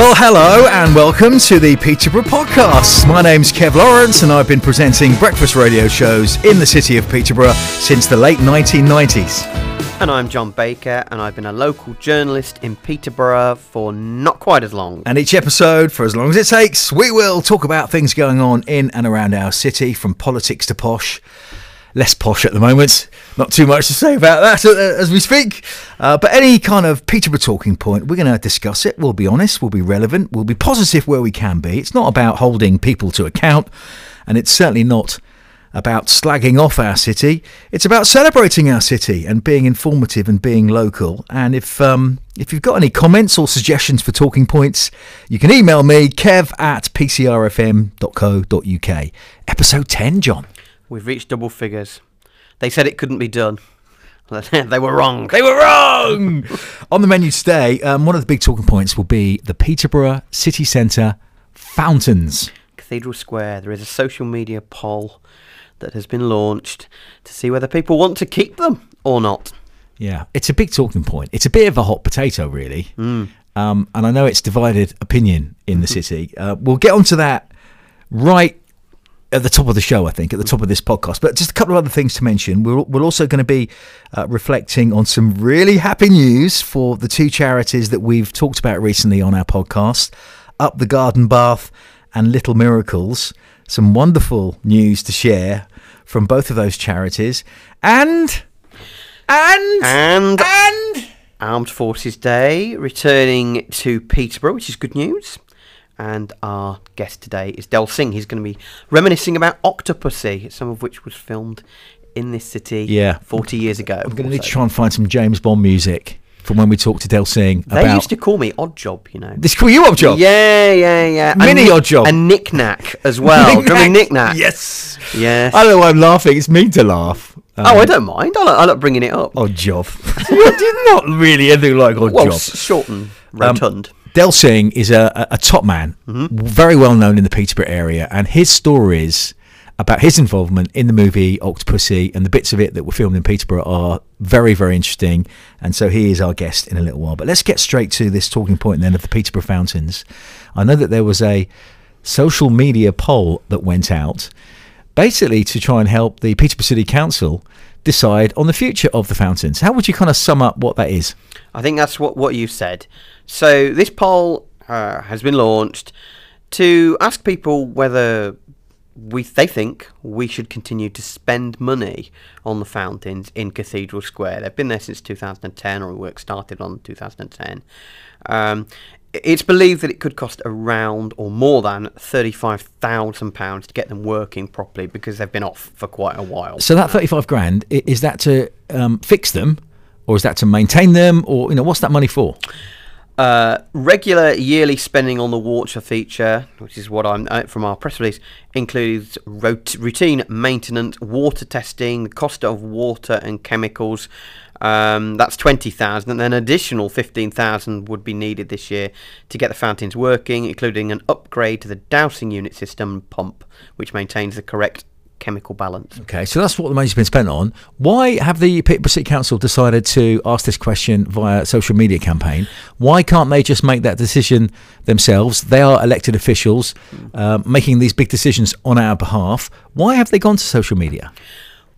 Well, hello and welcome to the Peterborough Podcast. My name's Kev Lawrence and I've been presenting breakfast radio shows in the city of Peterborough since the late 1990s. And I'm John Baker, and I've been a local journalist in Peterborough for not quite as long. And each episode, for as long as it takes, we will talk about things going on in and around our city, from politics to posh. Less posh at the moment. Not too much to say about that uh, as we speak. Uh, but any kind of Peterborough talking point, we're going to discuss it. We'll be honest, we'll be relevant, we'll be positive where we can be. It's not about holding people to account, and it's certainly not about slagging off our city. It's about celebrating our city and being informative and being local. And if um, if you've got any comments or suggestions for talking points, you can email me kev at pcrfm.co.uk. Episode 10, John. We've reached double figures. They said it couldn't be done. they were wrong. They were wrong! On the menu today, um, one of the big talking points will be the Peterborough City Centre fountains. Cathedral Square, there is a social media poll that has been launched to see whether people want to keep them or not. Yeah, it's a big talking point. It's a bit of a hot potato, really. Mm. Um, and I know it's divided opinion in the city. Uh, we'll get onto that right at the top of the show, I think, at the top of this podcast. But just a couple of other things to mention. We're, we're also going to be uh, reflecting on some really happy news for the two charities that we've talked about recently on our podcast Up the Garden Bath and Little Miracles. Some wonderful news to share from both of those charities. And. And. And, And. Armed Forces Day returning to Peterborough, which is good news. And our guest today is Del Singh. He's going to be reminiscing about Octopussy, some of which was filmed in this city Yeah. 40 years ago. I'm going to need to try and find some James Bond music from when we talked to Del Singh They used to call me Odd Job, you know. This call you Odd Job? Yeah, yeah, yeah. Mini Odd Job. And Knick-Knack as well. You remember Knick-Knack? Yes. Yes. I don't know why I'm laughing. It's mean to laugh. Um, oh, I don't mind. I like, I like bringing it up. Odd job. You're not really anything like odd well, job. short and Um, rotund. Del Singh is a, a, a top man, Mm-hmm. very well known in the Peterborough area, and his stories about his involvement in the movie Octopussy and the bits of it that were filmed in Peterborough are very, very interesting. And so he is our guest in a little while. But let's get straight to this talking point then of the Peterborough fountains. I know that there was a social media poll that went out basically to try and help the Peterborough City Council decide on the future of the fountains. How would you kind of sum up what that is? I think that's what, what you said. So this poll uh, has been launched to ask people whether we they think we should continue to spend money on the fountains in Cathedral Square. They've been there since 2010, or work started on 2010. Um, it's believed that it could cost around or more than £35,000 to get them working properly because they've been off for quite a while. So that 35 grand, is that to um, fix them or is that to maintain them or, you know, what's that money for? Uh, regular yearly spending on the water feature, which is what I'm uh, from our press release, includes rot- routine maintenance, water testing, the cost of water and chemicals. Um, that's twenty thousand, and then additional fifteen thousand would be needed this year to get the fountains working, including an upgrade to the dowsing unit system pump, which maintains the correct chemical balance. Okay, so that's what the money's been spent on. Why have the Peterborough City Council decided to ask this question via social media campaign? Why can't they just make that decision themselves? They are elected officials uh, making these big decisions on our behalf. Why have they gone to social media?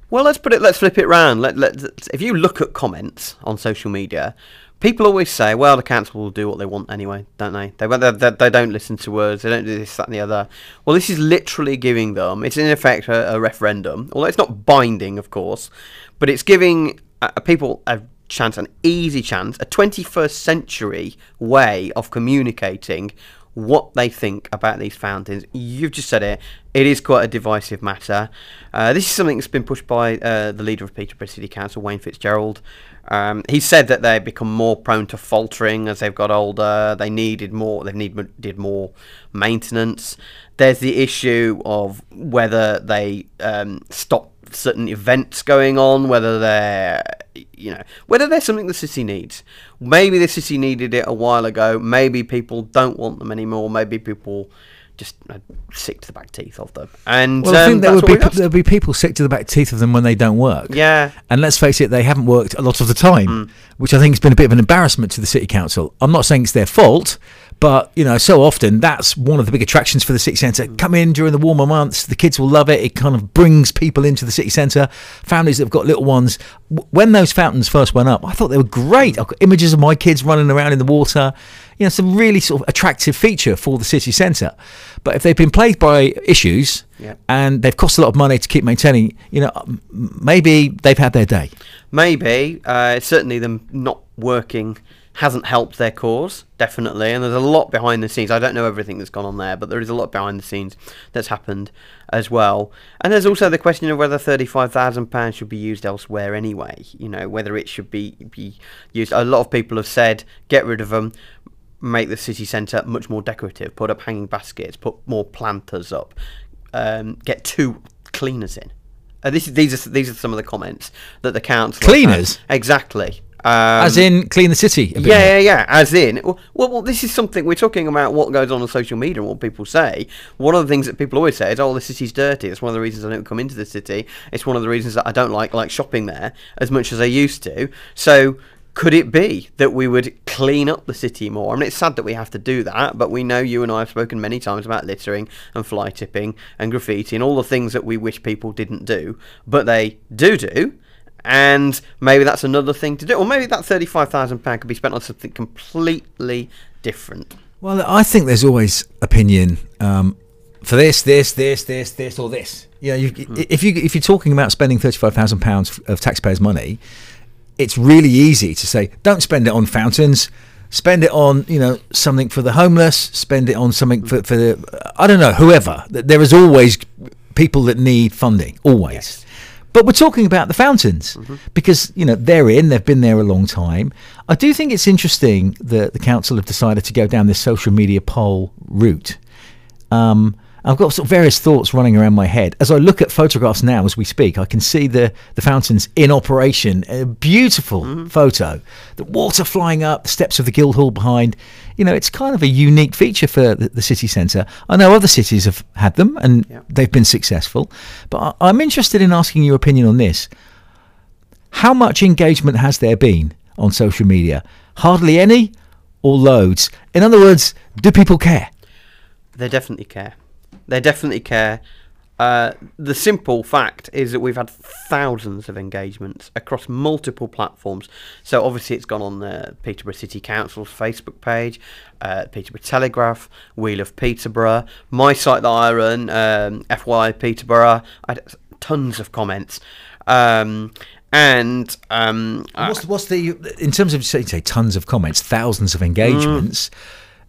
Well, let's put it. Let's flip it round. Let, let, if you look at comments on social media, people always say, "Well, the council will do what they want anyway, don't they? They they, they, they don't listen to words, They don't do this, that, and the other." Well, this is literally giving them. It's in effect a, a referendum, although it's not binding, of course, but it's giving uh, people a chance, an easy chance, a 21st century way of communicating what they think about these fountains. You've just said it. It is quite a divisive matter. Uh, this is something that's been pushed by uh, the leader of Peterborough City Council, Wayne Fitzgerald. Um, he said that they've become more prone to faltering as they've got older. They needed more. They needed more maintenance. There's the issue of whether they um, stop certain events going on, whether they're you know whether there's something the city needs. Maybe the city needed it a while ago. Maybe people don't want them anymore. Maybe people just uh, sick to the back teeth of them. And Well, I um, think there would be there'll be people sick to the back teeth of them when they don't work. yeah. And let's face it, they haven't worked a lot of the time, Mm. which I think has been a bit of an embarrassment to the city council. I'm not saying it's their fault, but you know, so often that's one of the big attractions for the city centre. Mm. Come in during the warmer months, the kids will love it. It kind of brings people into the city centre. Families that have got little ones. When those fountains first went up, I thought they were great. I've got images of my kids running around in the water. You know, it's a really sort of attractive feature for the city centre. But if they've been plagued by issues and they've cost a lot of money to keep maintaining, you know, maybe they've had their day. Maybe. Uh, certainly, them not working hasn't helped their cause, definitely. And there's a lot behind the scenes. I don't know everything that's gone on there, but there is a lot behind the scenes that's happened as well. And there's also the question of whether £35,000 should be used elsewhere anyway. You know, whether it should be, be used. A lot of people have said get rid of them. Make the city centre much more decorative. Put up hanging baskets. Put more planters up. Um, get two cleaners in. Uh, this is, these are these are some of the comments that the council. Cleaners? exactly. Um, As in clean the city. a bit yeah, yeah, yeah. As in, well, well, this is something we're talking about. What goes on on social media and what people say. One of the things that people always say is, "Oh, the city's dirty." It's one of the reasons I don't come into the city. It's one of the reasons that I don't like like shopping there as much as I used to. So, could it be that we would clean up the city more? I mean, it's sad that we have to do that, but we know you and I have spoken many times about littering and fly tipping and graffiti and all the things that we wish people didn't do, but they do do and maybe that's another thing to do, or maybe that thirty-five thousand pound could be spent on something completely different. Well, I think there's always opinion um, for this, this, this, this, this, or this. Yeah, you, if you if you're talking about spending thirty-five thousand pounds of taxpayers' money, it's really easy to say don't spend it on fountains. Spend it on you know something for the homeless. Spend it on something for for the I don't know whoever. There is always people that need funding. Always. But we're talking about the fountains because you know they're in. They've been there a long time. I do think it's interesting that the council have decided to go down this social media poll route. Um, I've got sort of various thoughts running around my head as I look at photographs now as we speak. I can see the the fountains in operation. A beautiful mm-hmm. photo. The water flying up, the steps of the Guildhall behind. You know, it's kind of a unique feature for the, the city centre. I know other cities have had them and Yeah. they've been successful, but I, I'm interested in asking your opinion on this. How much engagement has there been on social media? Hardly any, or loads? In other words, do people care? They definitely care. They definitely care. Uh, the simple fact is that we've had thousands of engagements across multiple platforms. So obviously it's gone on the Peterborough City Council's Facebook page, uh, Peterborough Telegraph, Wheel of Peterborough, my site that I run, um, FY Peterborough. I had tons of comments. Um, and um, uh, What's, what's the in terms of say, say tons of comments, thousands of engagements? Mm.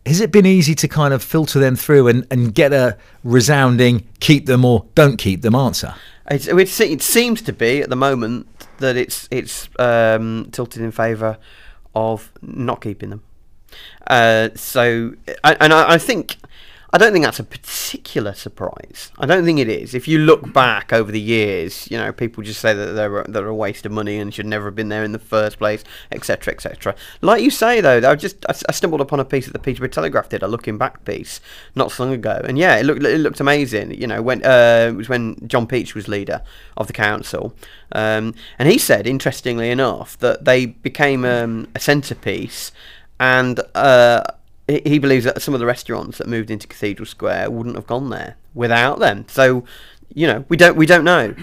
Has it been easy to kind of filter them through and, and get a resounding keep them or don't keep them answer? It's, it, seems to be at the moment that it's it's um, tilted in favour of not keeping them. Uh, so, and I, I think I don't think that's a particular surprise. I don't think it is. If you look back over the years, you know, people just say that they're they're a waste of money and should never have been there in the first place, etc., etc. Like you say, though, I just I, stumbled upon a piece that the Peterborough Telegraph did, a looking back piece, not so long ago, and yeah, it looked it looked amazing. You know, when uh, it was when John Peach was leader of the council, um, and he said, interestingly enough, that they became um, a centrepiece, and uh, he believes that some of the restaurants that moved into Cathedral Square wouldn't have gone there without them. So, you know, we don't we don't know.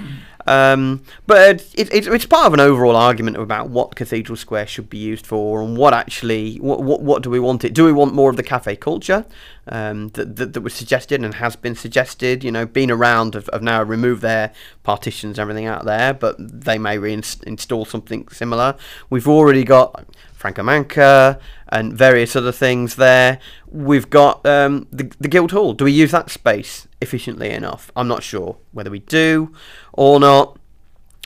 Um, but it, it's it's part of an overall argument about what Cathedral Square should be used for and what actually what what, what do we want it? Do we want more of the cafe culture um, that, that that was suggested and has been suggested? You know, been around have, have now removed their partitions and everything out there, but they may reinstall something similar. We've already got Franco Manca and various other things there. We've got um, the, the Guildhall. Do we use that space efficiently enough? I'm not sure whether we do or not.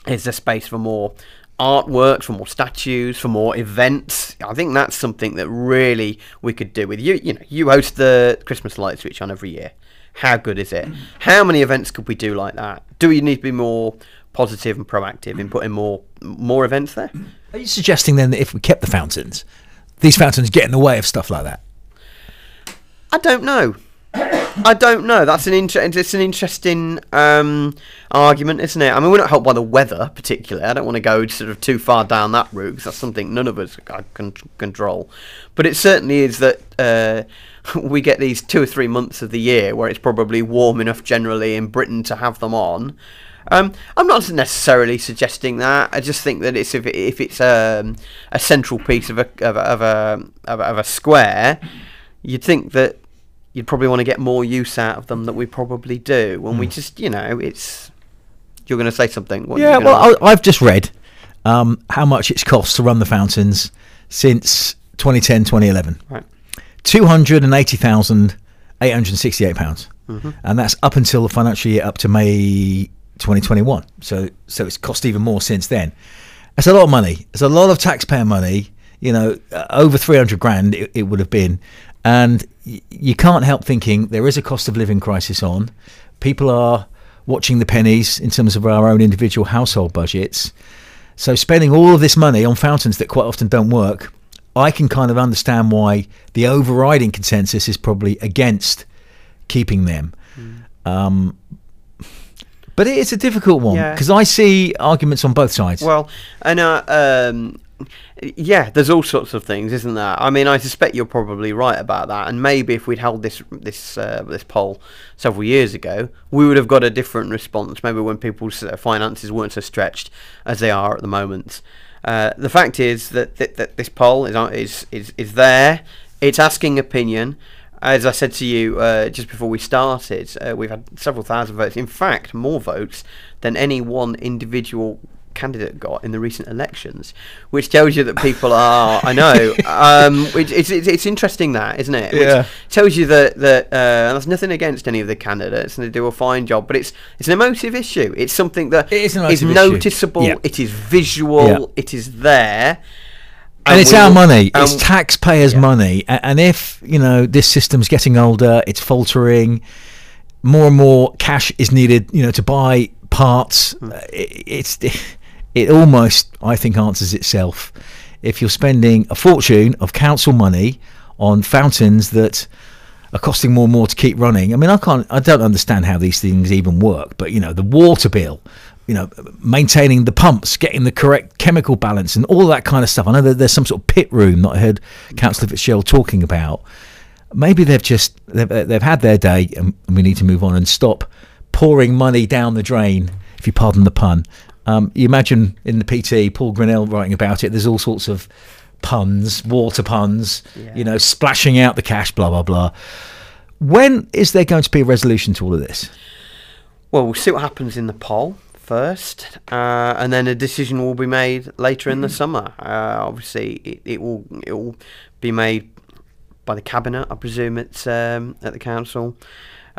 Is there space for more artwork, for more statues, for more events? I think that's something that really we could do with you. You know, you host the Christmas light switch on every year. How good is it? How many events could we do like that? Do we need to be more positive and proactive in putting more more events there? Are you suggesting then that if we kept the fountains, these fountains get in the way of stuff like that? I don't know. I don't know. That's an inter- It's an interesting um, argument, isn't it? I mean, we're not helped by the weather particularly. I don't want to go sort of too far down that route because that's something none of us can control. But it certainly is that uh, we get these two or three months of the year where it's probably warm enough generally in Britain to have them on. Um, I'm not necessarily suggesting that. I just think that it's if, if it's um, a central piece of a of a, of a of a of a square, you'd think that you'd probably want to get more use out of them than we probably do. When mm. we hmm. just, you know, it's you're going to say something. What yeah, well, I, have just read um, how much it's cost to run the fountains since 2010, 2011. Right. Two hundred and eighty thousand eight hundred sixty-eight pounds, mm-hmm. and that's up until the financial year up to May 2021. So so it's cost even more since then. It's a lot of money. It's a lot of taxpayer money. You know, uh, over 300 grand it, it would have been. And y- you can't help thinking there is a cost of living crisis on. People are watching the pennies in terms of our own individual household budgets. So spending all of this money on fountains that quite often don't work, I can kind of understand why the overriding consensus is probably against keeping them. Mm. Um, but it is a difficult one because yeah. I see arguments on both sides. Well, and uh, um, yeah, there's all sorts of things, isn't there? I mean, I suspect you're probably right about that. And maybe if we'd held this this uh, this poll several years ago, we would have got a different response. Maybe when people's uh, finances weren't so stretched as they are at the moment. Uh, the fact is that, th- that this poll is, is is is there. It's asking opinion as I said to you uh, just before we started, uh, we've had several thousand votes. In fact, more votes than any one individual candidate got in the recent elections, which tells you that people are. I know. Um, it's, it's, it's interesting that, isn't it? Yeah. Tells you that that uh, there's nothing against any of the candidates, and they do a fine job. But it's it's an emotive issue. It's something that is, is noticeable. Yeah. It is visual. Yeah. It is there and, and it's our money. It's taxpayers' yeah. money. And if you know this system's getting older, it's faltering. More and more cash is needed, you know, to buy parts. Mm. It's it almost, I think, answers itself. If you're spending a fortune of council money on fountains that are costing more and more to keep running, I mean, I can't, I don't understand how these things even work. But you know, the water bill you know, maintaining the pumps, getting the correct chemical balance, and all that kind of stuff. I know that there's some sort of pit room that I heard Councillor Fitzgerald talking about. Maybe they've just they've, they've had their day, and we need to move on and stop pouring money down the drain, if you pardon the pun. Um, you imagine in the PT, Paul Grinnell writing about it. There's all sorts of puns, water puns, yeah. you know, splashing out the cash, blah blah blah. When is there going to be a resolution to all of this? Well, we'll see what happens in the poll first, uh, and then a decision will be made later in the mm-hmm. summer. Uh, obviously, it, it will it will be made by the cabinet. I presume it's um, at the council.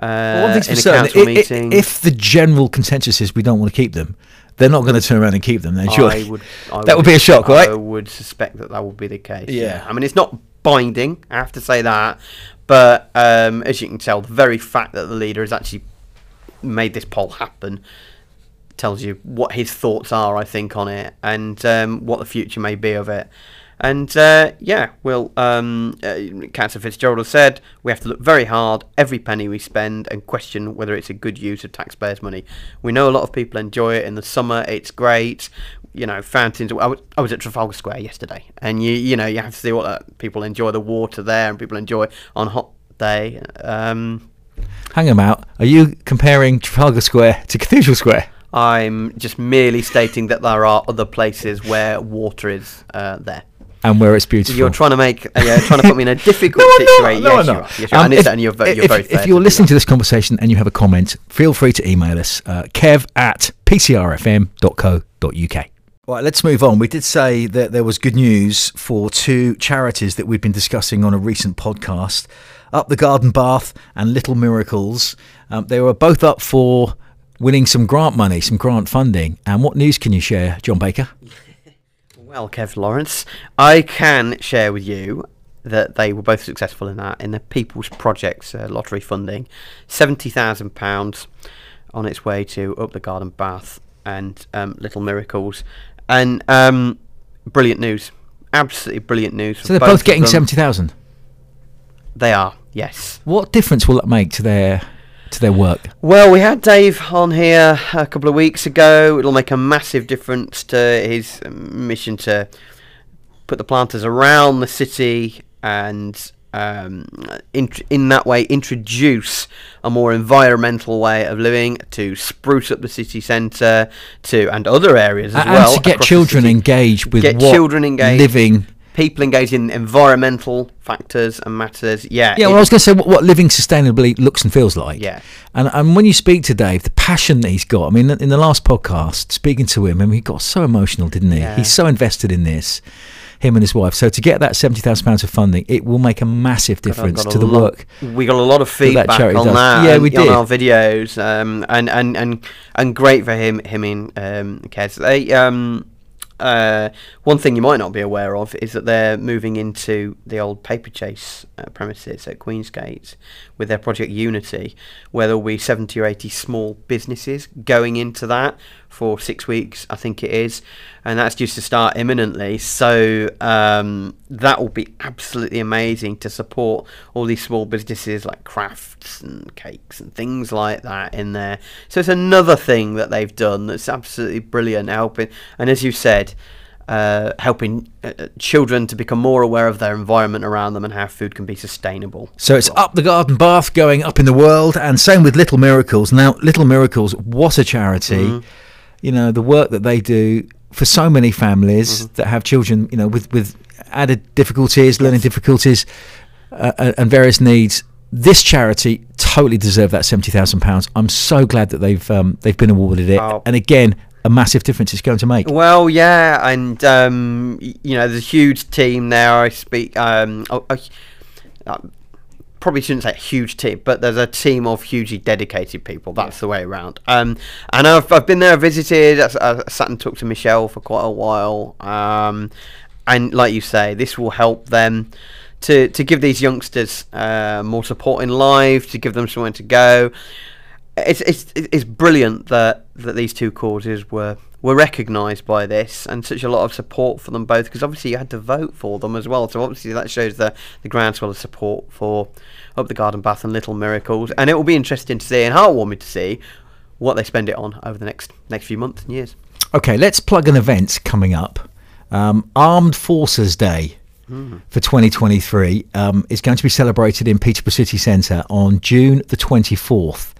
Uh, well, one thing's for certain, it, it, if the general consensus is we don't want to keep them, they're not going to turn around and keep them. Then surely would, that would, would, be a shock, right? I would suspect that that would be the case. Yeah. yeah. I mean, it's not binding. I have to say that, but um, as you can tell, the very fact that the leader has actually made this poll happen tells you what his thoughts are, I think, on it, and um, what the future may be of it. And uh, yeah, well, um, uh, Fitzgerald has said we have to look very hard every penny we spend and question whether it's a good use of taxpayers' money. We know a lot of people enjoy it in the summer; it's great. You know, fountains. I was, I was at Trafalgar Square yesterday, and you you know you have to see what uh, people enjoy the water there, and people enjoy on hot day. Um, Hang them out. Are you comparing Trafalgar Square to Cathedral Square? I'm just merely stating that there are other places where water is uh, there. And where it's beautiful. You're trying to make, uh, yeah, trying to put me in a difficult no, situation. No, yes, no, no. Yes, um, if, and you're, you're if, very if you're listening to this conversation and you have a comment, feel free to email us, uh, kev at pcrfm.co.uk. Right, let's move on. We did say that there was good news for two charities that we've been discussing on a recent podcast Up the Garden Bath and Little Miracles. Um, they were both up for winning some grant money, some grant funding. And what news can you share, John Baker? well, Kev Lawrence, I can share with you that they were both successful in that in the People's Projects uh, lottery funding, seventy thousand pounds on its way to Up the Garden Bath and um, Little Miracles, and um, brilliant news, absolutely brilliant news. So they're both, both getting seventy thousand. They are, Yes. What difference will that make to their to their work? Well, we had Dave on here a couple of weeks ago. It'll make a massive difference to his mission to put the planters around the city and um, in, in that way introduce a more environmental way of living to spruce up the city centre to and other areas as and well. to get children engaged with Get what children engaged. living. People engaged in environmental factors and matters. Yeah, Yeah, well, I was going to say what, what living sustainably looks and feels like. Yeah. And and when you speak to Dave, the passion that he's got. I mean, in the last podcast, speaking to him, I mean, he got so emotional, didn't he? Yeah. He's so invested in this, him and his wife. So to get that seventy thousand pounds of funding, it will make a massive difference got a to the lot- work. We got a lot of feedback charity on does. that. Yeah, we on did. our videos, um, and and and and great for him. Him in um, Kez. They um, uh, one thing you might not be aware of is that they're moving into the old Paperchase uh, premises at Queensgate with their project Unity, where there'll be seventy or eighty small businesses going into that for six weeks, I think it is, and that's due to start imminently. So um, that will be absolutely amazing to support all these small businesses like crafts and cakes and things like that in there. So it's another thing that they've done that's absolutely brilliant, helping. And as you said. Uh, helping uh, uh, children to become more aware of their environment around them and how food can be sustainable. So it's up the garden bath, going up in the world, and same with Little Miracles. Now, Little Miracles, what a charity! Mm-hmm. You know the work that they do for so many families Mm-hmm. that have children, you know, with with added difficulties, learning difficulties, uh, uh, and various needs. This charity totally deserve that seventy thousand pounds. I'm so glad that they've um, they've been awarded it, Oh. and again, a massive difference it's going to make. Well, yeah, and um, you know, there's a huge team there. I speak. Um, I, I probably shouldn't say a huge team, but there's a team of hugely dedicated people. That's the way around. Um, and I've, I've been there, visited. I, I sat and talked to Michelle for quite a while. Um, and like you say, this will help them to to give these youngsters uh, more support in life, to give them somewhere to go it's it's it's brilliant that that these two causes were were recognised by this and such a lot of support for them both because obviously you had to vote for them as well. So obviously that shows the the groundswell of support for up the garden bath and little miracles. And it will be interesting to see and heartwarming to see what they spend it on over the next next few months and years. Okay, let's plug an event coming up. Um, Armed Forces Day for 2023 um, is going to be celebrated in Peterborough City Centre on June the 24th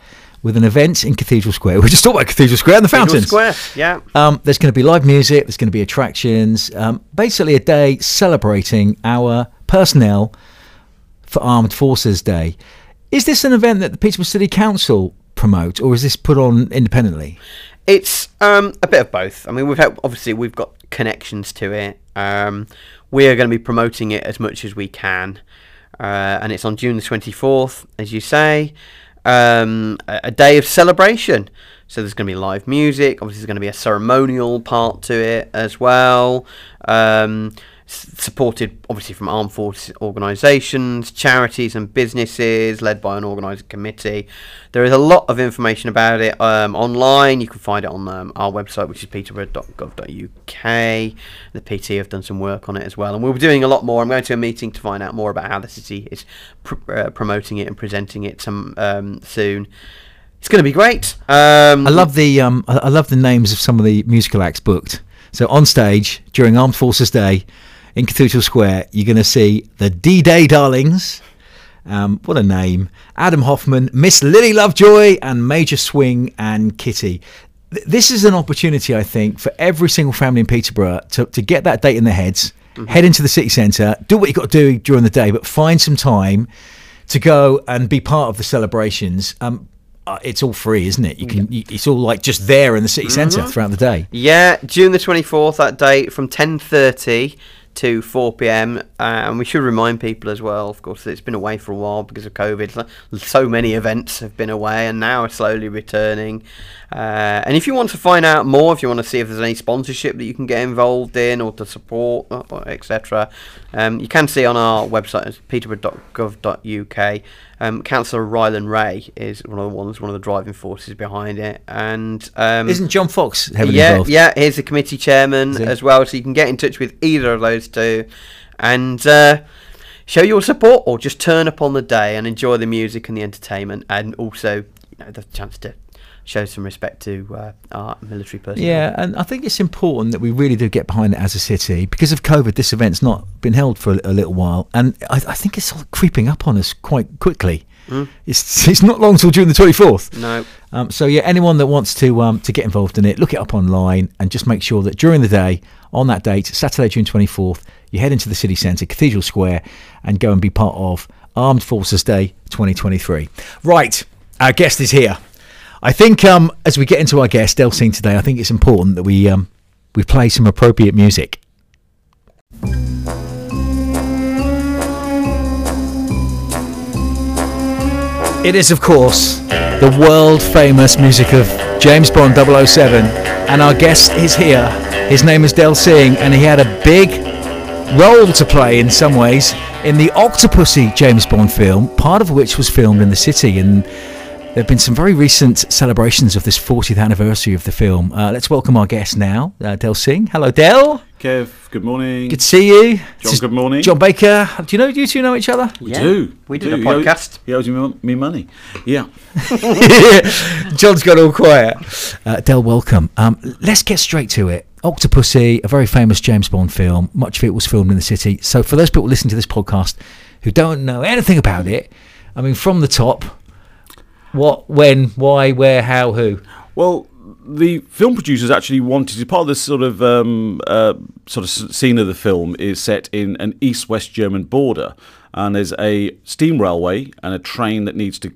with an event in Cathedral Square. We just talked about Cathedral Square and the fountains. Cathedral. Square yeah Um, there's going to be live music, there's going to be attractions, um, basically a day celebrating our personnel for Armed Forces Day. Is this an event that the Peterborough City Council promote or is this put on independently? It's um, a bit of both. I mean, we've had, obviously we've got connections to it. Um, we are going to be promoting it as much as we can, uh, and it's on June the twenty fourth, as you say, um, a, day of celebration. So there's going to be live music. Obviously, there's going to be a ceremonial part to it as well. Um, supported obviously from armed forces organisations, charities, and businesses, led by an organising committee. There is a lot of information about it um, online. You can find it on um, our website, which is peterborough.gov.uk. The PT have done some work on it as well, and we'll be doing a lot more. I'm going to a meeting to find out more about how the city is pr- uh, promoting it and presenting it um, soon. It's going to be great. Um, I love the um, I love the names of some of the musical acts booked. So on stage during Armed Forces Day in Cathedral Square, you're going to see the D-Day Darlings. Um, what a name! Adam Hoffman, Miss Lily Lovejoy, and Major Swing and Kitty. Th- This is an opportunity, I think, for every single family in Peterborough to, to get that date in their heads, head into the city centre, do what you've got to do during the day, but find some time to go and be part of the celebrations. Um, uh, it's all free, isn't it? You can. You, it's all like just there in the city centre throughout the day. Yeah, June the 24th, that date from 10.30 to 4pm. Uh, and we should remind people as well, of course, that it's been away for a while because of COVID. So- many events have been away and now are slowly returning. Uh, and if you want to find out more, if you want to see if there's any sponsorship that you can get involved in or to support, uh, etc., um, you can see on our website, peterborough.gov.uk. Um, Councillor Ryland Ray is one of the ones, one of the driving forces behind it. And um, Isn't John Fox heavily yeah, involved? yeah. Here's the committee chairman as well, so you can get in touch with either of those two. And uh, show your support or just turn up on the day and enjoy the music and the entertainment, and also you know the chance to show some respect to uh, our military personnel. Yeah, and I think it's important that we really do get behind it as a city. Because of COVID, this event's not been held for a, little while, and I, I think it's of creeping up on us quite quickly. It's it's not long till June the twenty fourth. No. Um, so yeah, anyone that wants to um, to get involved in it, look it up online and just make sure that during the day, on that date, Saturday, June twenty fourth, you head into the city centre, Cathedral Square, and go and be part of Armed Forces Day twenty twenty three. Right, our guest is here. I think um, as we get into our guest, Del Singh today, I think it's important that we um, we play some appropriate music. It is, of course, the world famous music of James Bond 007, and our guest is here. His name is Del Singh, and he had a big role to play in some ways in the Octopussy James Bond film, part of which was filmed in the city. And there have been some very recent celebrations of this 40th anniversary of the film. Uh, let's welcome our guest now, uh, Del Singh. Hello, Del. Kev, good morning. Good to see you. John, This good morning. John Baker. Do you know? Do you two know each other? we Yeah, do. we did do. a He owes- podcast. He owes me, me money. Yeah. John's got all quiet. Uh, Del, welcome. Um, let's get straight to it. Octopussy, a very famous James Bond film. Much of it was filmed in the city. So, for those people listening to this podcast who don't know anything about it, I mean, from the top, what, when, why, where, how, who? Well, the film producers actually wanted to part of this sort of um, uh, sort of scene of the film is set in an east-west German border, and there's a steam railway and a train that needs to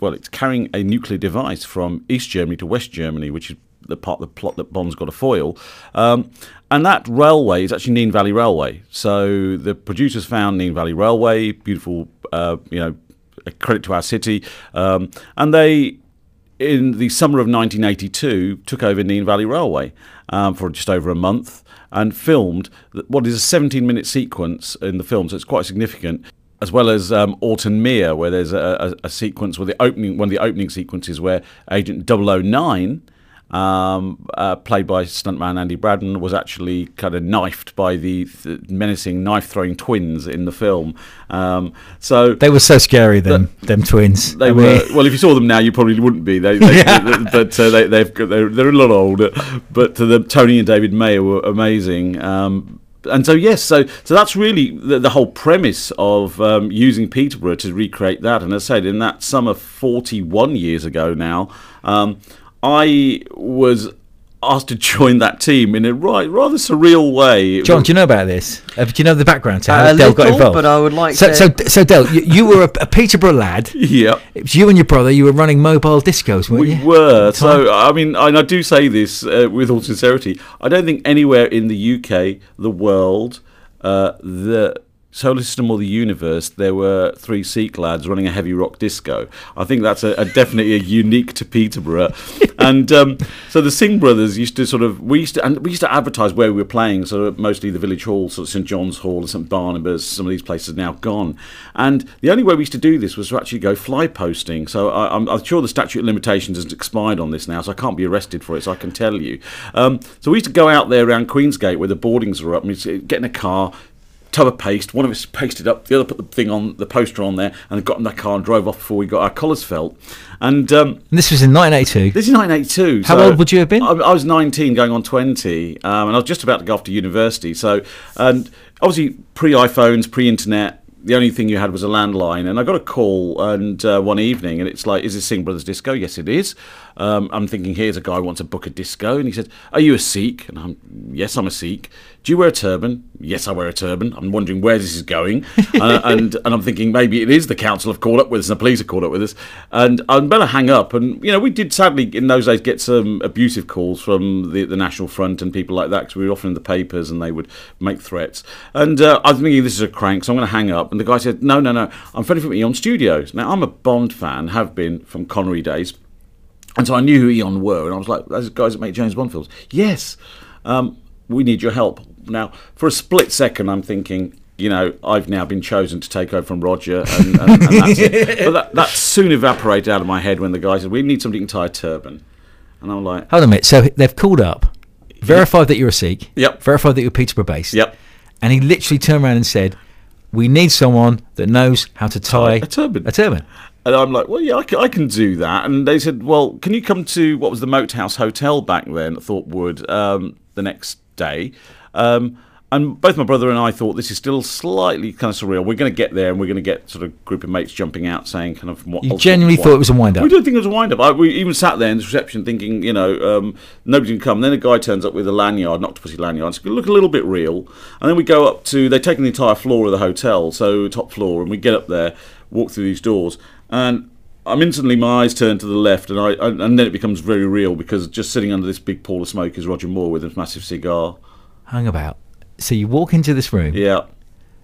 well, it's carrying a nuclear device from East Germany to West Germany, which is the part of the plot that Bond's got to foil. Um, and that railway is actually Nene Valley Railway. So the producers found Nene Valley Railway, beautiful, uh, you know, a credit to our city, um, and they in the summer of 1982 took over Nene Valley Railway um, for just over a month and filmed what is a 17 minute sequence in the film, so it's quite significant. As well as um, Orton Mere, where there's a, a, a sequence where the opening, one of the opening sequences where Agent 009, um, uh, played by stuntman Andy Bradford, was actually kind of knifed by the th- menacing knife-throwing twins in the film. Um, so They were so scary, them, them twins. they I were mean- well. If you saw them now, you probably wouldn't be. They, they, but uh, they, they've got, they're, they're a lot older. But uh, the Tony and David Meyer were amazing. Um, and so yes, so so that's really the, the whole premise of um, using Peterborough to recreate that. And as I said, in that summer, forty-one years ago now, um, I was asked to join that team in a right, rather surreal way. John, do you know about this? Uh, do you know the background to how A Del got involved? but I would like so, to- So, so Del, you, you were a, a Peterborough lad. yeah. It was you and your brother. You were running mobile discos, weren't We you? We were. So, I mean, and I do say this uh, with all sincerity. I don't think anywhere in the UK, the world, uh, the solar system or the universe, there were three Sikh lads running a heavy rock disco. I think that's a, a definitely a unique to Peterborough. and um, so the Singh brothers used to sort of we used to and we used to advertise where we were playing. So mostly the village hall, sort of St John's Hall, St Barnabas. Some of these places are now gone. And the only way we used to do this was to actually go fly posting. So I, I'm, I'm sure the statute of limitations has expired on this now, so I can't be arrested for it. So I can tell you. Um, so we used to go out there around Queensgate where the boardings were up. and we'd get in a car tub of paste. One of us pasted up, the other put the thing on the poster on there, and got in the car and drove off before we got our collars felt. And um, And this was in 1982. this is 1982. How so old would you have been? I, I was 19, going on 20, um, and I was just about to go off to university. So, and obviously pre iPhones, pre internet. The only thing you had was a landline, and I got a call and uh, one evening, and it's like, "Is this Singh Brothers Disco?" Yes, it is. Um, I'm thinking, here's a guy who wants to book a disco, and he said, "Are you a Sikh?" And I'm, "Yes, I'm a Sikh." Do you wear a turban? Yes, I wear a turban. I'm wondering where this is going, uh, and and I'm thinking maybe it is the council have called up with us, and the police have called up with us, and I'm better hang up. And you know, we did sadly in those days get some abusive calls from the, the National Front and people like that because we were often in the papers and they would make threats. And uh, I was thinking this is a crank, so I'm going to hang up. And the guy said, No, no, no, I'm phoning from Eon Studios. Now I'm a Bond fan, have been from Connery days. And so I knew who Eon were, and I was like, "Those guys that make James Bond films." Yes, um, we need your help. Now, for a split second, I'm thinking, you know, I've now been chosen to take over from Roger, and, and, and that's it. But that, that soon evaporated out of my head when the guy said, "We need somebody who can tie a turban," and I'm like, Hold on a minute. So they've called up, verified that you're a Sikh. Yep. Verified that you're Peterborough based. "Yep." And he literally turned around and said, we need someone that knows how to tie a turban. A turban. And I'm like, well, yeah, I can, I can do that. And they said, well, can you come to what was the Moat House Hotel back then at Thorpewood um, the next day? Um, and both my brother and I thought this is still slightly kind of surreal. We're going to get there, and we're going to get sort of group of mates jumping out saying kind of what. You genuinely thought it was a wind up. We didn't think it was a wind up. I, we even sat there in the reception thinking, you know, um, nobody can come. then a guy turns up with a lanyard, not an Octopussy lanyard. It's going to look a little bit real. And then we go up to, they've taken the entire floor of the hotel, so top floor, and we get up there, walk through these doors, and I'm instantly my eyes turn to the left, and I and then it becomes very real because just sitting under this big pool of smoke is Roger Moore with a massive cigar. Hang about. So you walk into this room, Yeah,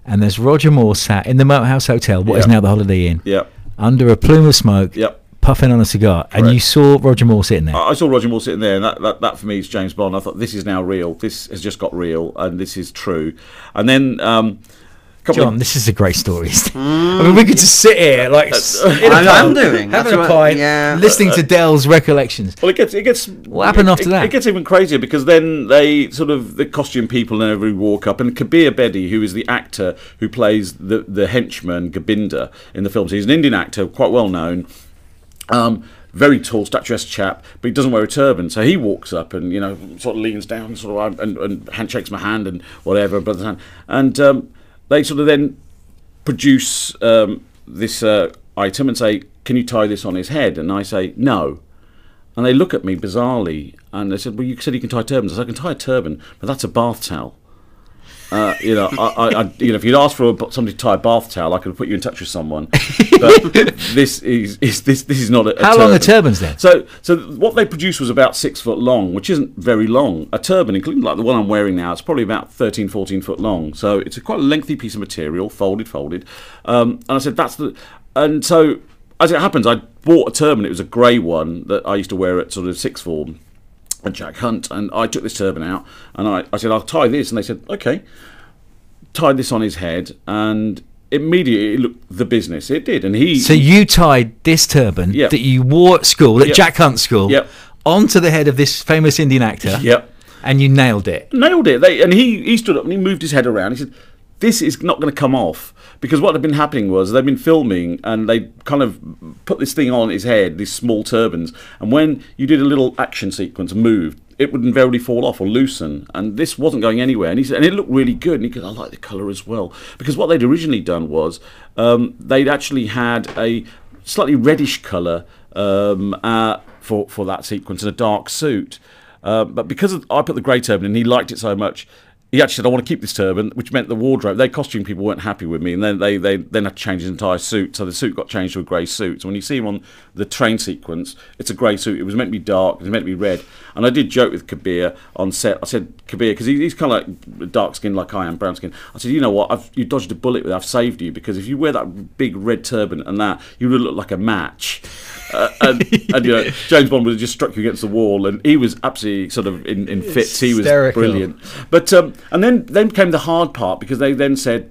and there's Roger Moore sat in the Moat House Hotel, what is now the Holiday Inn, yeah, under a plume of smoke, yeah. puffing on a cigar, and you saw Roger Moore sitting there. I I saw Roger Moore sitting there, and that, that, that for me is James Bond. I thought this is now real. This has just got real, and this is true. And then, um, couple John, of, this is a great story. I mean, we could just sit here, like, s- in a I am pub, doing. That's having a what- pint, yeah. listening to Del's recollections. well, it gets it gets. What happened it- after it- that? It gets even crazier because then they sort of the costume people and everybody walk up, and Kabir Bedi, who is the actor who plays the the henchman Gobinda in the films, he's an Indian actor, quite well known. Um, very tall, statuesque chap, but he doesn't wear a turban. So he walks up and you know sort of leans down, sort of and, and handshakes my hand and whatever, brother's hand. And um, they sort of then produce um, this uh, item and say, "Can you tie this on his head?" And I say, "No." And they look at me bizarrely, and they said, "Well, you said you can tie turbans." I said, "I can tie a turban, but that's a bath towel." Uh, you know, I, I, you know, if you'd asked for a, somebody to tie a bath towel, I could have put you in touch with someone. But this is, is this this is not a, a How long are turban. turbans then? So, so what they produced was about six foot long, which isn't very long. A turban, including like the one I'm wearing now, it's probably about 13, 14 foot long. So it's a quite a lengthy piece of material, folded, folded. Um, and I said, that's the. And so, as it happens, I bought a turban. It was a grey one that I used to wear at sort of sixth form Jack Hunt. And I took this turban out and I, I said, I'll tie this. And they said, okay. Tied this on his head and immediately it looked the business. It did. And he. So you tied this turban Yep. that you wore at school, at Yep. Jack Hunt School, Yep. onto the head of this famous Indian actor, Yep. and you nailed it. nailed it. They, and he, he stood up and he moved his head around. He said, "This is not going to come off." Because what had been happening was they'd been filming and they kind of put this thing on his head, these small turbans, and when you did a little action sequence and moved, it would invariably fall off or loosen, and this wasn't going anywhere. And he said, and it looked really good. And he goes, "I like the colour as well," because what they'd originally done was um, they'd actually had a slightly reddish colour um, uh, for for that sequence and a dark suit. Uh, but because of, I put the grey turban and he liked it so much, he actually said, I want to keep this turban, which meant the wardrobe, their costume people weren't happy with me. And then they, they then had to change his entire suit. So the suit got changed to a grey suit. So when you see him on the train sequence, it's a grey suit. It was meant to be dark, it was meant to be red. And I did joke with Kabir on set. I said, Kabir, because he, he's kind of like dark skin like I am, brown skin. I said, you know what? I've, you dodged a bullet with I've saved you because if you wear that big red turban and that, you would look like a match. Uh, and, and you know, James Bond would have just struck you against the wall, and he was absolutely sort of in, in fits. He was brilliant. But um, and then then came the hard part because they then said,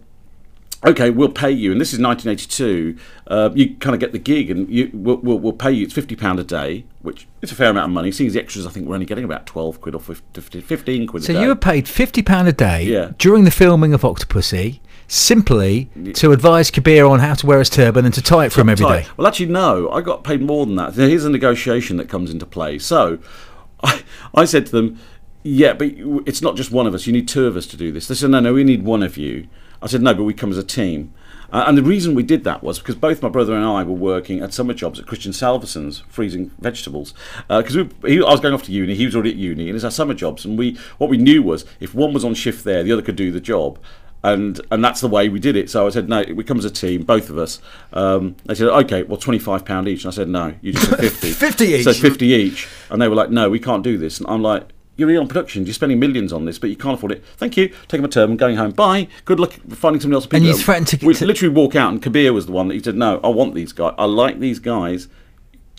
"Okay, we'll pay you." And this is 1982. Uh, you kind of get the gig, and you we'll, we'll, we'll pay you. It's fifty pound a day, which is a fair amount of money. Seeing as the extras, I think we're only getting about twelve quid or 50, 15 quid So a day. you were paid fifty pound a day Yeah. during the filming of Octopussy, simply to advise Kabir on how to wear his turban and to tie it for him every day. Well, actually, no. I got paid more than that. Here's a negotiation that comes into play. So, I, I said to them, "Yeah, but it's not just one of us. You need two of us to do this." They said, "No, no, we need one of you." I said, "No, but we come as a team." Uh, and the reason we did that was because both my brother and I were working at summer jobs at Christian Salvesen's, freezing vegetables. Because we I was going off to uni, he was already at uni, and it's our summer jobs. And we, what we knew was, if one was on shift there, the other could do the job and and that's the way we did it. So I said, no, we come as a team, both of us. Um, they said, okay, well, twenty five pound each, and I said, no, you just said fifty. 50 each? So fifty each, and they were like, no, we can't do this. And I'm like. You're in on production. You're spending millions on this, but you can't afford it. Thank you. Taking my term and going home. Bye. Good luck finding somebody else. to pick And you up." threatened to- We to- literally walk out, and Kabir was the one that he said, "No, I want these guys. I like these guys."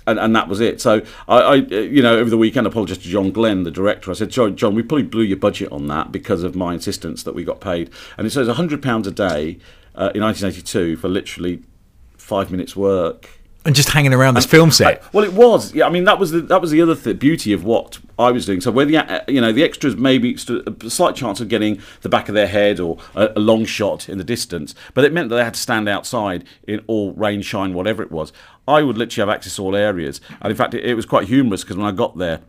And, and that was it. So I, I, uh, you know, over the weekend, I apologised to John Glen, the director. I said, John, John, we probably blew your budget on that because of my insistence that we got paid. And it says hundred pounds a day uh, in 1982 for literally five minutes work. and just hanging around this film set. I- well, it was. Yeah, I mean that was the that was the other th- beauty of what I was doing. So where the uh, you know the extras maybe stood a slight chance of getting the back of their head or a, a long shot in the distance, but it meant that they had to stand outside in all rain, shine, whatever it was. I would literally have access to all areas, and in fact, it, it was quite humorous because when I got there.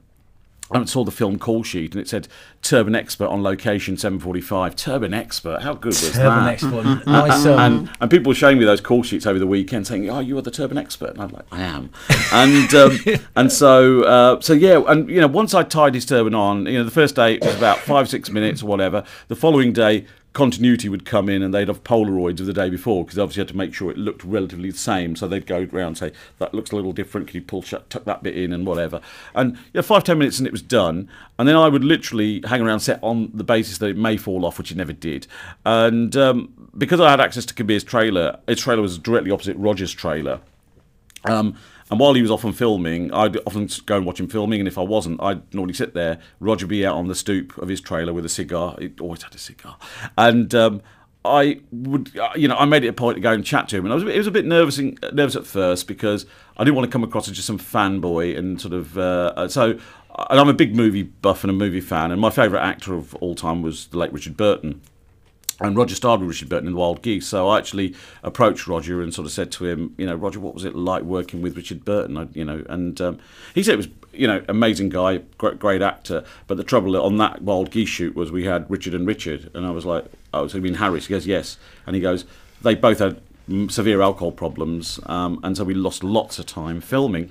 I saw the film call sheet and it said Turban Expert on location 7:45. Turban Expert, how good was Turban that? Expert. Nice, um, and and people were showing me those call sheets over the weekend, saying, "Oh, you are the turban expert," and I'm like, "I am," and um, and so uh, so yeah, and you know, once I tied his turban on, you know, the first day it was about five six minutes or whatever. The following day. Continuity would come in and they'd have Polaroids of the day before because obviously had to make sure it looked relatively the same. So they'd go around and say, That looks a little different. Can you pull shut, tuck that bit in and whatever? And know, five, ten minutes and it was done. And then I would literally hang around set on the basis that it may fall off, which it never did. And um, because I had access to Kabir's trailer, his trailer was directly opposite Roger's trailer. Um, and while he was often filming, I'd often go and watch him filming. And if I wasn't, I'd normally sit there. Roger be out on the stoop of his trailer with a cigar. He always had a cigar. And um, I would, uh, you know, I made it a point to go and chat to him. And I was, it was a bit nervous, nervous at first because I didn't want to come across as just some fanboy and sort of. Uh, so, and I'm a big movie buff and a movie fan. And my favourite actor of all time was the late Richard Burton and Roger starred with Richard Burton in Wild Geese. So I actually approached Roger and sort of said to him, you know, Roger, what was it like working with Richard Burton? I, you know, and um, he said it was, you know, amazing guy, great, great actor. But the trouble on that Wild Geese shoot was we had Richard and Richard, and I was like, oh, so you mean Harris? He goes, yes, and he goes, they both had severe alcohol problems, um, and so we lost lots of time filming.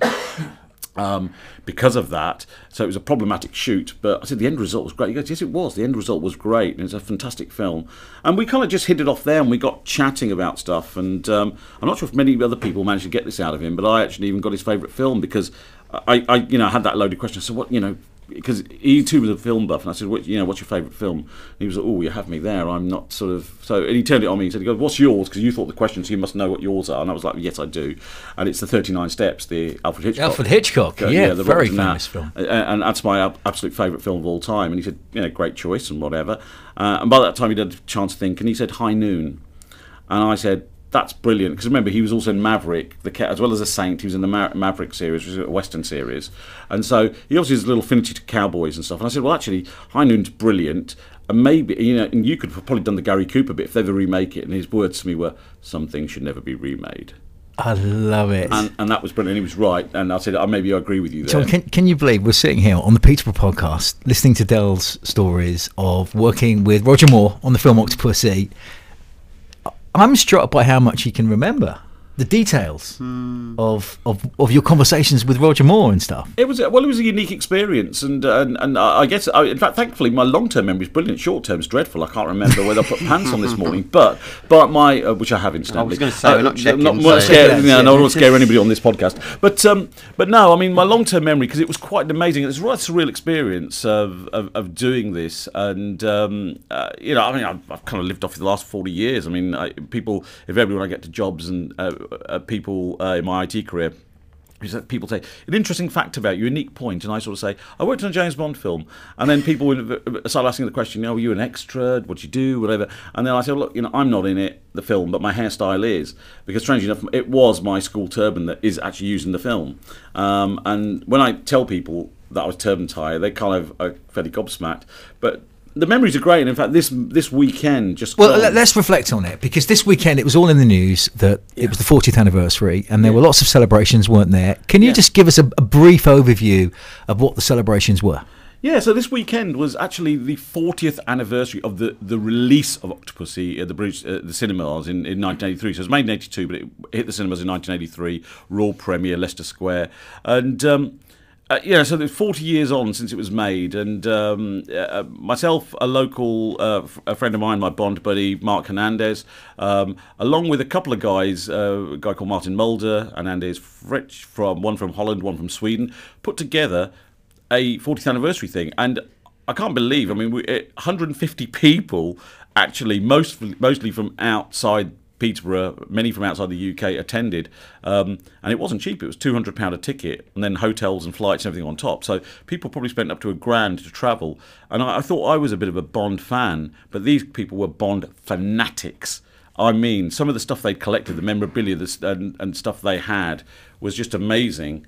Um, because of that. So it was a problematic shoot, but I said the end result was great. He goes, yes, it was. The end result was great, and it's a fantastic film. And we kind of just hit it off there, and we got chatting about stuff. And um, I'm not sure if many other people managed to get this out of him, but I actually even got his favourite film because I, I, you know, had that loaded question. So what, you know. Because he too was a film buff, and I said, what, "You know, what's your favourite film?" And he was like, "Oh, you have me there. I'm not sort of." So, and he turned it on me. He said, "He goes, what's yours?" Because you thought the question, so you must know what yours are. And I was like, "Yes, I do." And it's the 39 Steps, the Alfred Hitchcock. Alfred Hitchcock, Uh, yeah, the very famous film. Uh, and that's my absolute favourite film of all time. And he said, you know, great choice and whatever. Uh, and by that time, he'd had a chance to think, and he said, High Noon. And I said, that's brilliant because remember he was also in Maverick, the as well as a Saint. He was in the Ma- Maverick series, which is a Western series, and so he obviously has a little affinity to cowboys and stuff. And I said, well, actually, High Noon's brilliant, and maybe you know, and you could have probably done the Gary Cooper bit if they ever remake it. And his words to me were, "Some things should never be remade," I love it. and and that was brilliant. He was right, and I said, oh, maybe I agree with you there. John, can, can you believe we're sitting here on the Peterborough podcast listening to Del's stories of working with Roger Moore on the film Octopussy? I'm struck by how much he can remember, the details of, of of your conversations with Roger Moore and stuff. It was well, it was a unique experience, and and, and I I guess I, in fact, thankfully, my long term memory is brilliant. Short term is dreadful. I can't remember whether I put pants on this morning, but but my uh, which I have incidentally. gonna say, we're not checking, not, so- scare, Yeah, you know, I don't to scare anybody on this podcast, but um, but no, I mean my long term memory because it was quite amazing. It was a right surreal experience of, of, of doing this, and um, uh, you know, I mean, I've, I've kind of lived off for the last forty years. I mean, I, people, if everyone I get to jobs and uh, uh, people uh, in my IT career. People say an interesting fact about you, unique point, and I sort of say I worked on a James Bond film, and then people would start asking the question, you know, were you an extra? What do you do? Whatever, and then I say, well, look, you know, I'm not in it, the film, but my hairstyle is because strangely enough, it was my school turban that is actually used in the film, um, and when I tell people that I was turban tie, they kind of are fairly gobsmacked, but. The memories are great, and in fact, this this weekend just Well, gone- let's reflect on it because this weekend it was all in the news that it was the 40th anniversary and there were lots of celebrations, weren't there? Can you Yeah. just give us a, a brief overview of what the celebrations were? Yeah, so this weekend was actually the 40th anniversary of the, the release of Octopussy at the British uh, the cinemas in, in 1983. So it was made in 82, but it hit the cinemas in 1983. Raw premiere, Leicester Square, and um, uh, yeah, so there's 40 years on since it was made, and um, uh, myself, a local uh, f- a friend of mine, my Bond buddy Mark Hernandez, um, along with a couple of guys, uh, a guy called Martin Mulder, Hernandez Fritsch from one from Holland, one from Sweden, put together a 40th anniversary thing, and I can't believe. I mean, we, eh, 150 people actually, most mostly from outside Peterborough, many from outside the UK attended, um, and it wasn't cheap. It was 200 pound a ticket, and then hotels and flights and everything on top. So people probably spent up to a grand to travel. And I, I thought I was a bit of a Bond fan, but these people were Bond fanatics. I mean, some of the stuff they'd collected, the memorabilia and, and stuff they had, was just amazing.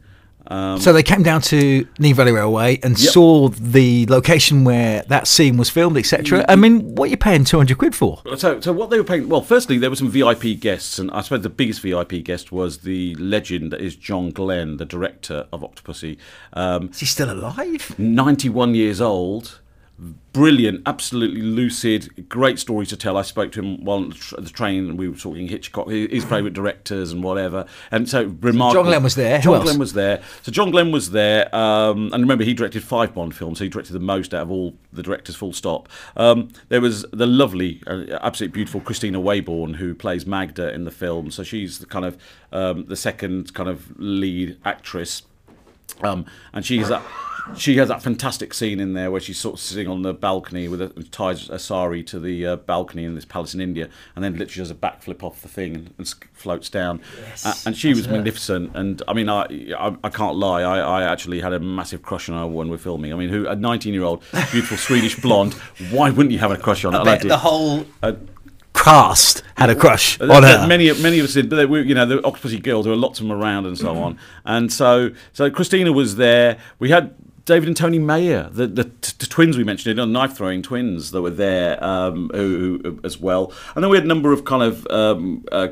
Um, So they came down to Nene Valley Railway and Yep. saw the location where that scene was filmed, etc. I mean, what are you paying 200 quid for? So, so what they were paying? Well, firstly, there were some VIP guests, and I suppose the biggest VIP guest was the legend that is John Glen, the director of Octopussy. Um, Is he still alive? 91 years old, brilliant, absolutely lucid, great story to tell. I spoke to him while on the train, and we were talking Hitchcock, his favourite directors and whatever. And so remarkable. John Glen was there. Who John? Glen was there. So John Glen was there, um, and remember he directed five Bond films, so he directed the most out of all the directors. Full stop. Um, there was the lovely, uh, absolutely beautiful Kristina Wayborn who plays Magda in the film. So she's the kind of um, the second kind of lead actress. Um, and she's that she has that fantastic scene in there where she's sort of sitting on the balcony with a ties a sari to the uh, balcony in this palace in India, and then literally does a backflip off the thing and, and floats down. Uh, and she was magnificent. And I mean, I I, I can't lie, I, I actually had a massive crush on her when we're filming. I mean, who a 19 year old beautiful Swedish blonde? Why wouldn't you have a crush on her? I bet the whole Uh, cast had a crush on her. Many, many of us did, but they were, you know, the Octopussy girls. There were lots of them around and so on. And so, so Kristina was there. We had David and Tony Meyer, the the, t- t- twins we mentioned, the knife throwing twins that were there um, who, who, as well. And then we had a number of kind of. Um, uh,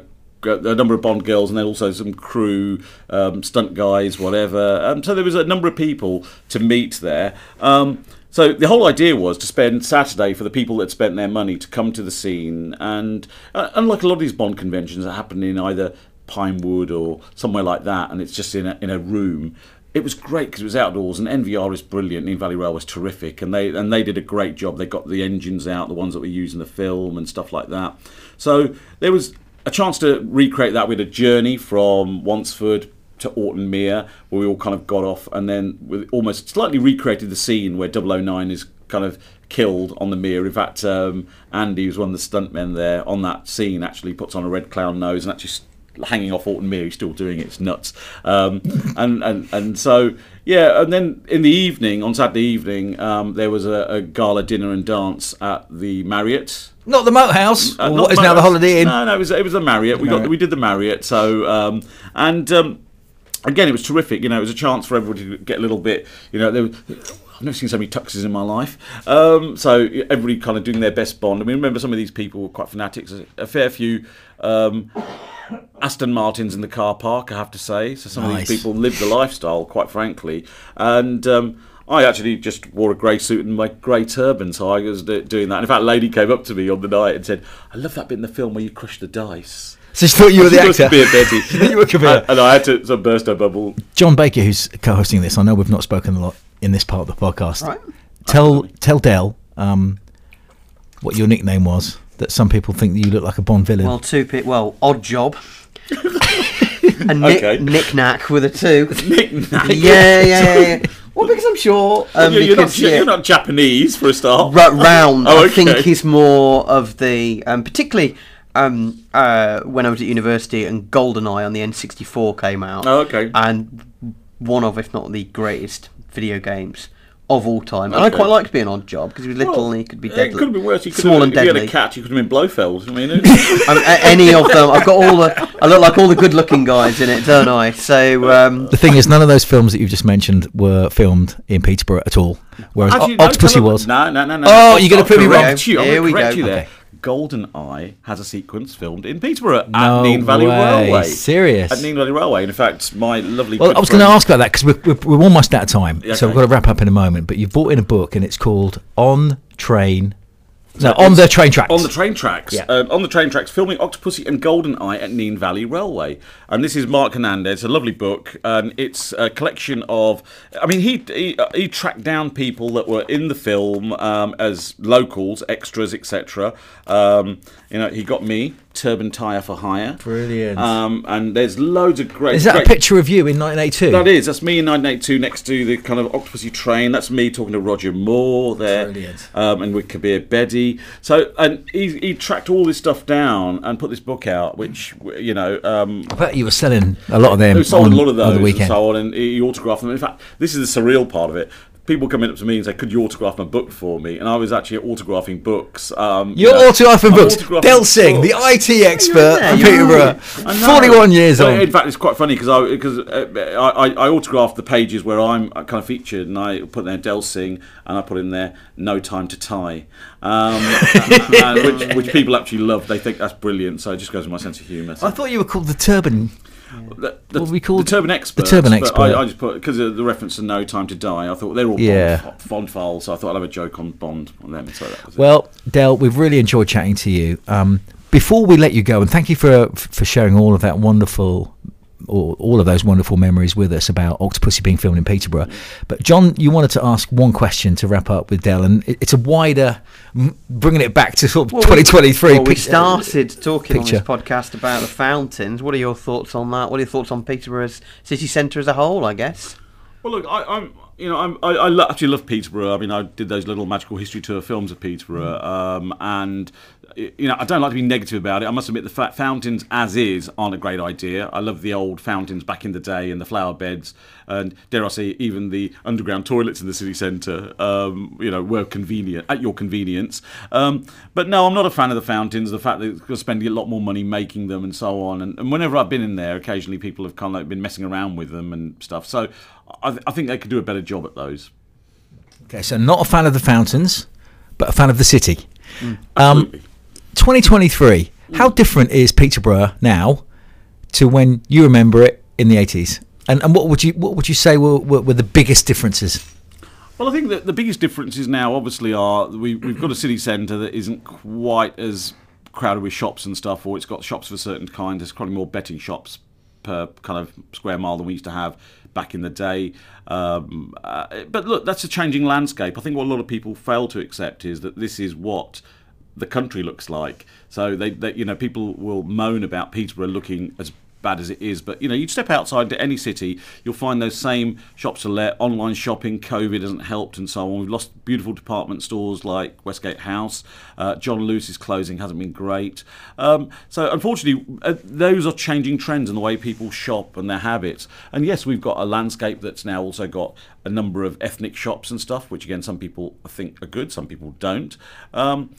a number of Bond girls, and then also some crew, um, stunt guys, whatever. So there was a number of people to meet there. Um, so the whole idea was to spend Saturday for the people that spent their money to come to the scene, and uh, unlike a lot of these Bond conventions that happen in either Pinewood or somewhere like that, and it's just in a, in a room. It was great because it was outdoors, and NVR is brilliant. Nene Valley Rail was terrific, and they and they did a great job. They got the engines out, the ones that were used in the film, and stuff like that. So there was a chance to recreate that with a journey from Wansford to Orton Mere, where we all kind of got off, and then we almost slightly recreated the scene where 009 is kind of killed on the Mere. In fact, um, Andy, who's one of the stuntmen there on that scene, actually puts on a red clown nose and actually hanging off Orton. He's still doing it. It's nuts. Um, and, and and so yeah, and then in the evening, on Saturday evening, um, there was a, a gala dinner and dance at the Marriott. Not the Moat House, Uh, what is now the Holiday Inn. No, no, it was it was the Marriott. We got Marriott. we did the Marriott. So um, and um, again, it was terrific. You know, it was a chance for everybody to get a little bit. You know, there was, I've never seen so many tuxes in my life. Um, so everybody kind of doing their best Bond. I mean, remember some of these people were quite fanatics. A fair few. Um, Aston Martins in the car park, I have to say. So some of these people live the lifestyle, quite frankly. And um, I actually just wore a grey suit and my grey turban, so I was doing that. And In fact, a lady came up to me on the night and said, "I love that bit in the film where you crush the dice." So she thought you were the She was actor. Kabir Bedi. She thought you were Kabir. And, and I had to sort of burst her bubble. John Baker, who's co-hosting this, I know we've not spoken a lot in this part of the podcast. Right. Tell tell Del um, what your nickname was. That some people think that you look like a Bond villain. Well, two pit. Well, odd job. a nick, Okay. knick-knack with a two. Knick-knack. yeah, yeah, yeah, yeah. Well, because I'm sure. Um, You're, you're not, yeah, you're not Japanese for a start. Ra- round, Oh, okay. I think, okay. is more of the. Um, particularly um, uh, when I was at university and GoldenEye on the N64 came out. Oh, okay. And one of, if not the greatest video games of all time. And I Okay. quite liked being Odd job because he was little Well, and he could be deadly. It could have been worse. You could Small have, and if you had a cat, you could have been Blofeld. I mean, who- Um, any of them. I've got all the. I look like all the good-looking guys in it, don't I? So um, the thing is, none of those films that you've just mentioned were filmed in Peterborough at all. Whereas Actually, O- no, Octopussy was. No, no, no, no. Oh, you're gonna I'll prove me wrong. correct You. I'm Here we to correct go. you there. Okay. Golden Eye has a sequence filmed in Peterborough No at Nene Valley way. Railway. Serious? At Nene Valley Railway. And in fact, my lovely. Well, I was going to ask about that because we're, we're, we're almost out of time, Yeah, so we've got to wrap up in a moment. But you've brought in a book, and it's called On Train. No, So on the train tracks. On the train tracks. Yeah. Um, on the train tracks, filming Octopussy and Golden Eye at Nene Valley Railway. And this is Mark Hernandez, a lovely book. And it's a collection of. I mean, he he, he tracked down people that were in the film um, as locals, extras, etc. You know, he got me, Turban Tire for Hire. Brilliant. Um, and there's loads of great. Is that great a picture of you in 1982? that is. That's me in 1982 next to the kind of Octopussy train. That's me talking to Roger Moore there. Brilliant. Um, and with Kabir Bedi. So, and he, he tracked all this stuff down and put this book out, which, you know, um, I bet you were selling a lot of them he sold on, a lot of those the weekend. and so on, and he autographed them. In fact, this is the surreal part of it. People coming up to me and say, "Could you autograph my book for me?" And I was actually autographing books. Um, You're you know, autographing I'm books. autographing Del Singh, the. IT expert you're Peterborough, 41 years Well, on. In fact, it's quite funny because I because uh, I, I, I autographed the pages where I'm kind of featured, and I put in there Del Singh, and I put in there "No Time to Tie," um, and which, which people actually love. They think that's brilliant. So it just goes with my sense of humour. I thought you were called the Turban. The, the, What we call- the turban expert. the turban expert. I, I just put because of the reference to "No Time to Die." I thought they're all Yeah. Bond, Bond files, so I thought I'd have a joke on Bond on them. So that was it. Well, Del, we've really enjoyed chatting to you. Um, before we let you go, and thank you for for sharing all of that wonderful, all, all of those wonderful memories with us about Octopussy being filmed in Peterborough. But John, you wanted to ask one question to wrap up with Del, and it, it's a wider, bringing it back to sort of Well, we- 2023. Well, we started talking picture. on this podcast about the fountains. What are your thoughts on that? What are your thoughts on Peterborough's city centre as a whole? I guess. Well, look, I, I'm, you know, I'm, I, I actually love Peterborough. I mean, I did those little magical history tour films of Peterborough, um, and y- you know, I don't like to be negative about it. I must admit, the fountains as is aren't a great idea. I love the old fountains back in the day and the flower beds, and dare I say, even the underground toilets in the city centre. Um, you know, were convenient at your convenience. Um, but no, I'm not a fan of the fountains. The fact that going to a lot more money making them and so on. And, and whenever I've been in there, occasionally people have kind of been messing around with them and stuff. So I, th- I think they could do a better job at those. okay, so not a fan of the fountains, but a fan of the city. Um, Absolutely. 2023. How different is Peterborough now to when you remember it in the 80s? And, and what would you what would you say were, were, were the biggest differences? Well, I think that the biggest differences now, obviously, are we, we've got a city centre that isn't quite as crowded with shops and stuff, or it's got shops of a certain kind. There's probably more betting shops per kind of square mile than we used to have back in the day. Um, uh, but look, that's a changing landscape. I think what a lot of people fail to accept is that this is what the country looks like. So they, they you know, people will moan about Peterborough looking as bad as it is, but you know, you step outside to any city, you'll find those same shops to let, online shopping, COVID hasn't helped, and so on. We've lost beautiful department stores like Westgate House. Uh, John Lewis's closing hasn't been great. Um, so, unfortunately, uh, those are changing trends in the way people shop and their habits. And yes, we've got a landscape that's now also got a number of ethnic shops and stuff, which again, some people think are good, some people don't. Um,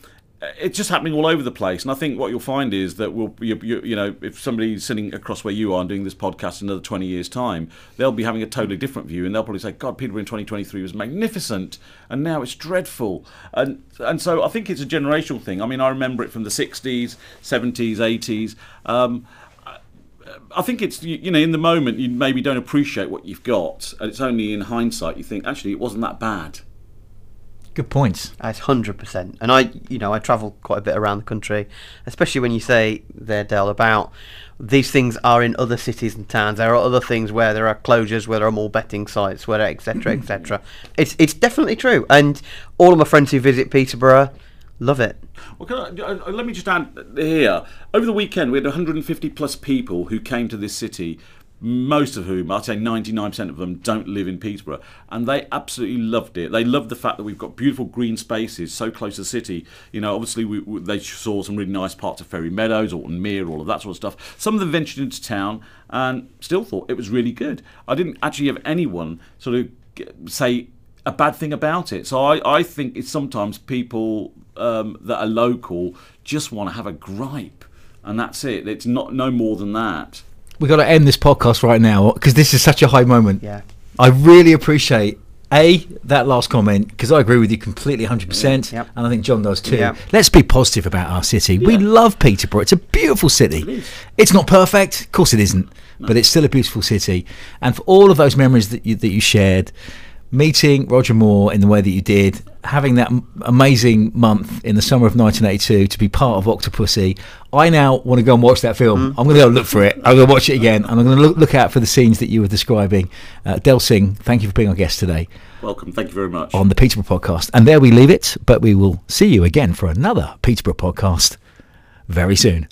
it's just happening all over the place, and I think what you'll find is that we'll, you, you, you know, if somebody's sitting across where you are and doing this podcast in another 20 years' time, they'll be having a totally different view, and they'll probably say, "God, Peterborough in 2023 was magnificent, and now it's dreadful." And and so I think it's a generational thing. I mean, I remember it from the 60s, 70s, 80s. Um, I think it's you, you know in the moment you maybe don't appreciate what you've got, and it's only in hindsight you think actually it wasn't that bad. Good points. That's hundred percent. And I, you know, I travel quite a bit around the country, especially when you say there, Del, about these things are in other cities and towns. There are other things where there are closures, where there are more betting sites, where etc. etc. It's it's definitely true. And all of my friends who visit Peterborough love it. Well, can I, uh, let me just add here. Over the weekend, we had 150 plus people who came to this city. Most of whom, I'd say 99% of them, don't live in Peterborough, and they absolutely loved it. They loved the fact that we've got beautiful green spaces so close to the city. You know, obviously we, we, they saw some really nice parts of Ferry Meadows, Orton Mere, all of that sort of stuff. Some of them ventured into town and still thought it was really good. I didn't actually have anyone sort of say a bad thing about it. So I, I think it's sometimes people um, that are local just want to have a gripe, and that's it. It's not no more than that. We've got to end this podcast right now because this is such a high moment. Yeah. I really appreciate a that last comment because I agree with you completely, hundred percent, and I think John does too. Yep. Let's be positive about our city. We love Peterborough. It's a beautiful city. It. It's not perfect, of course it isn't, but it's still a beautiful city. And for all of those memories that you that you shared, meeting Roger Moore in the way that you did, having that m- amazing month in the summer of 1982 to be part of Octopussy, I now want to go and watch that film. I'm going to go look for it. I'm going to watch it again, and I'm going to look, look out for the scenes that you were describing. Uh, Del Singh, thank you for being our guest today Welcome. Thank you very much. on the Peterborough podcast. And there we leave it, but we will see you again for another Peterborough podcast very soon.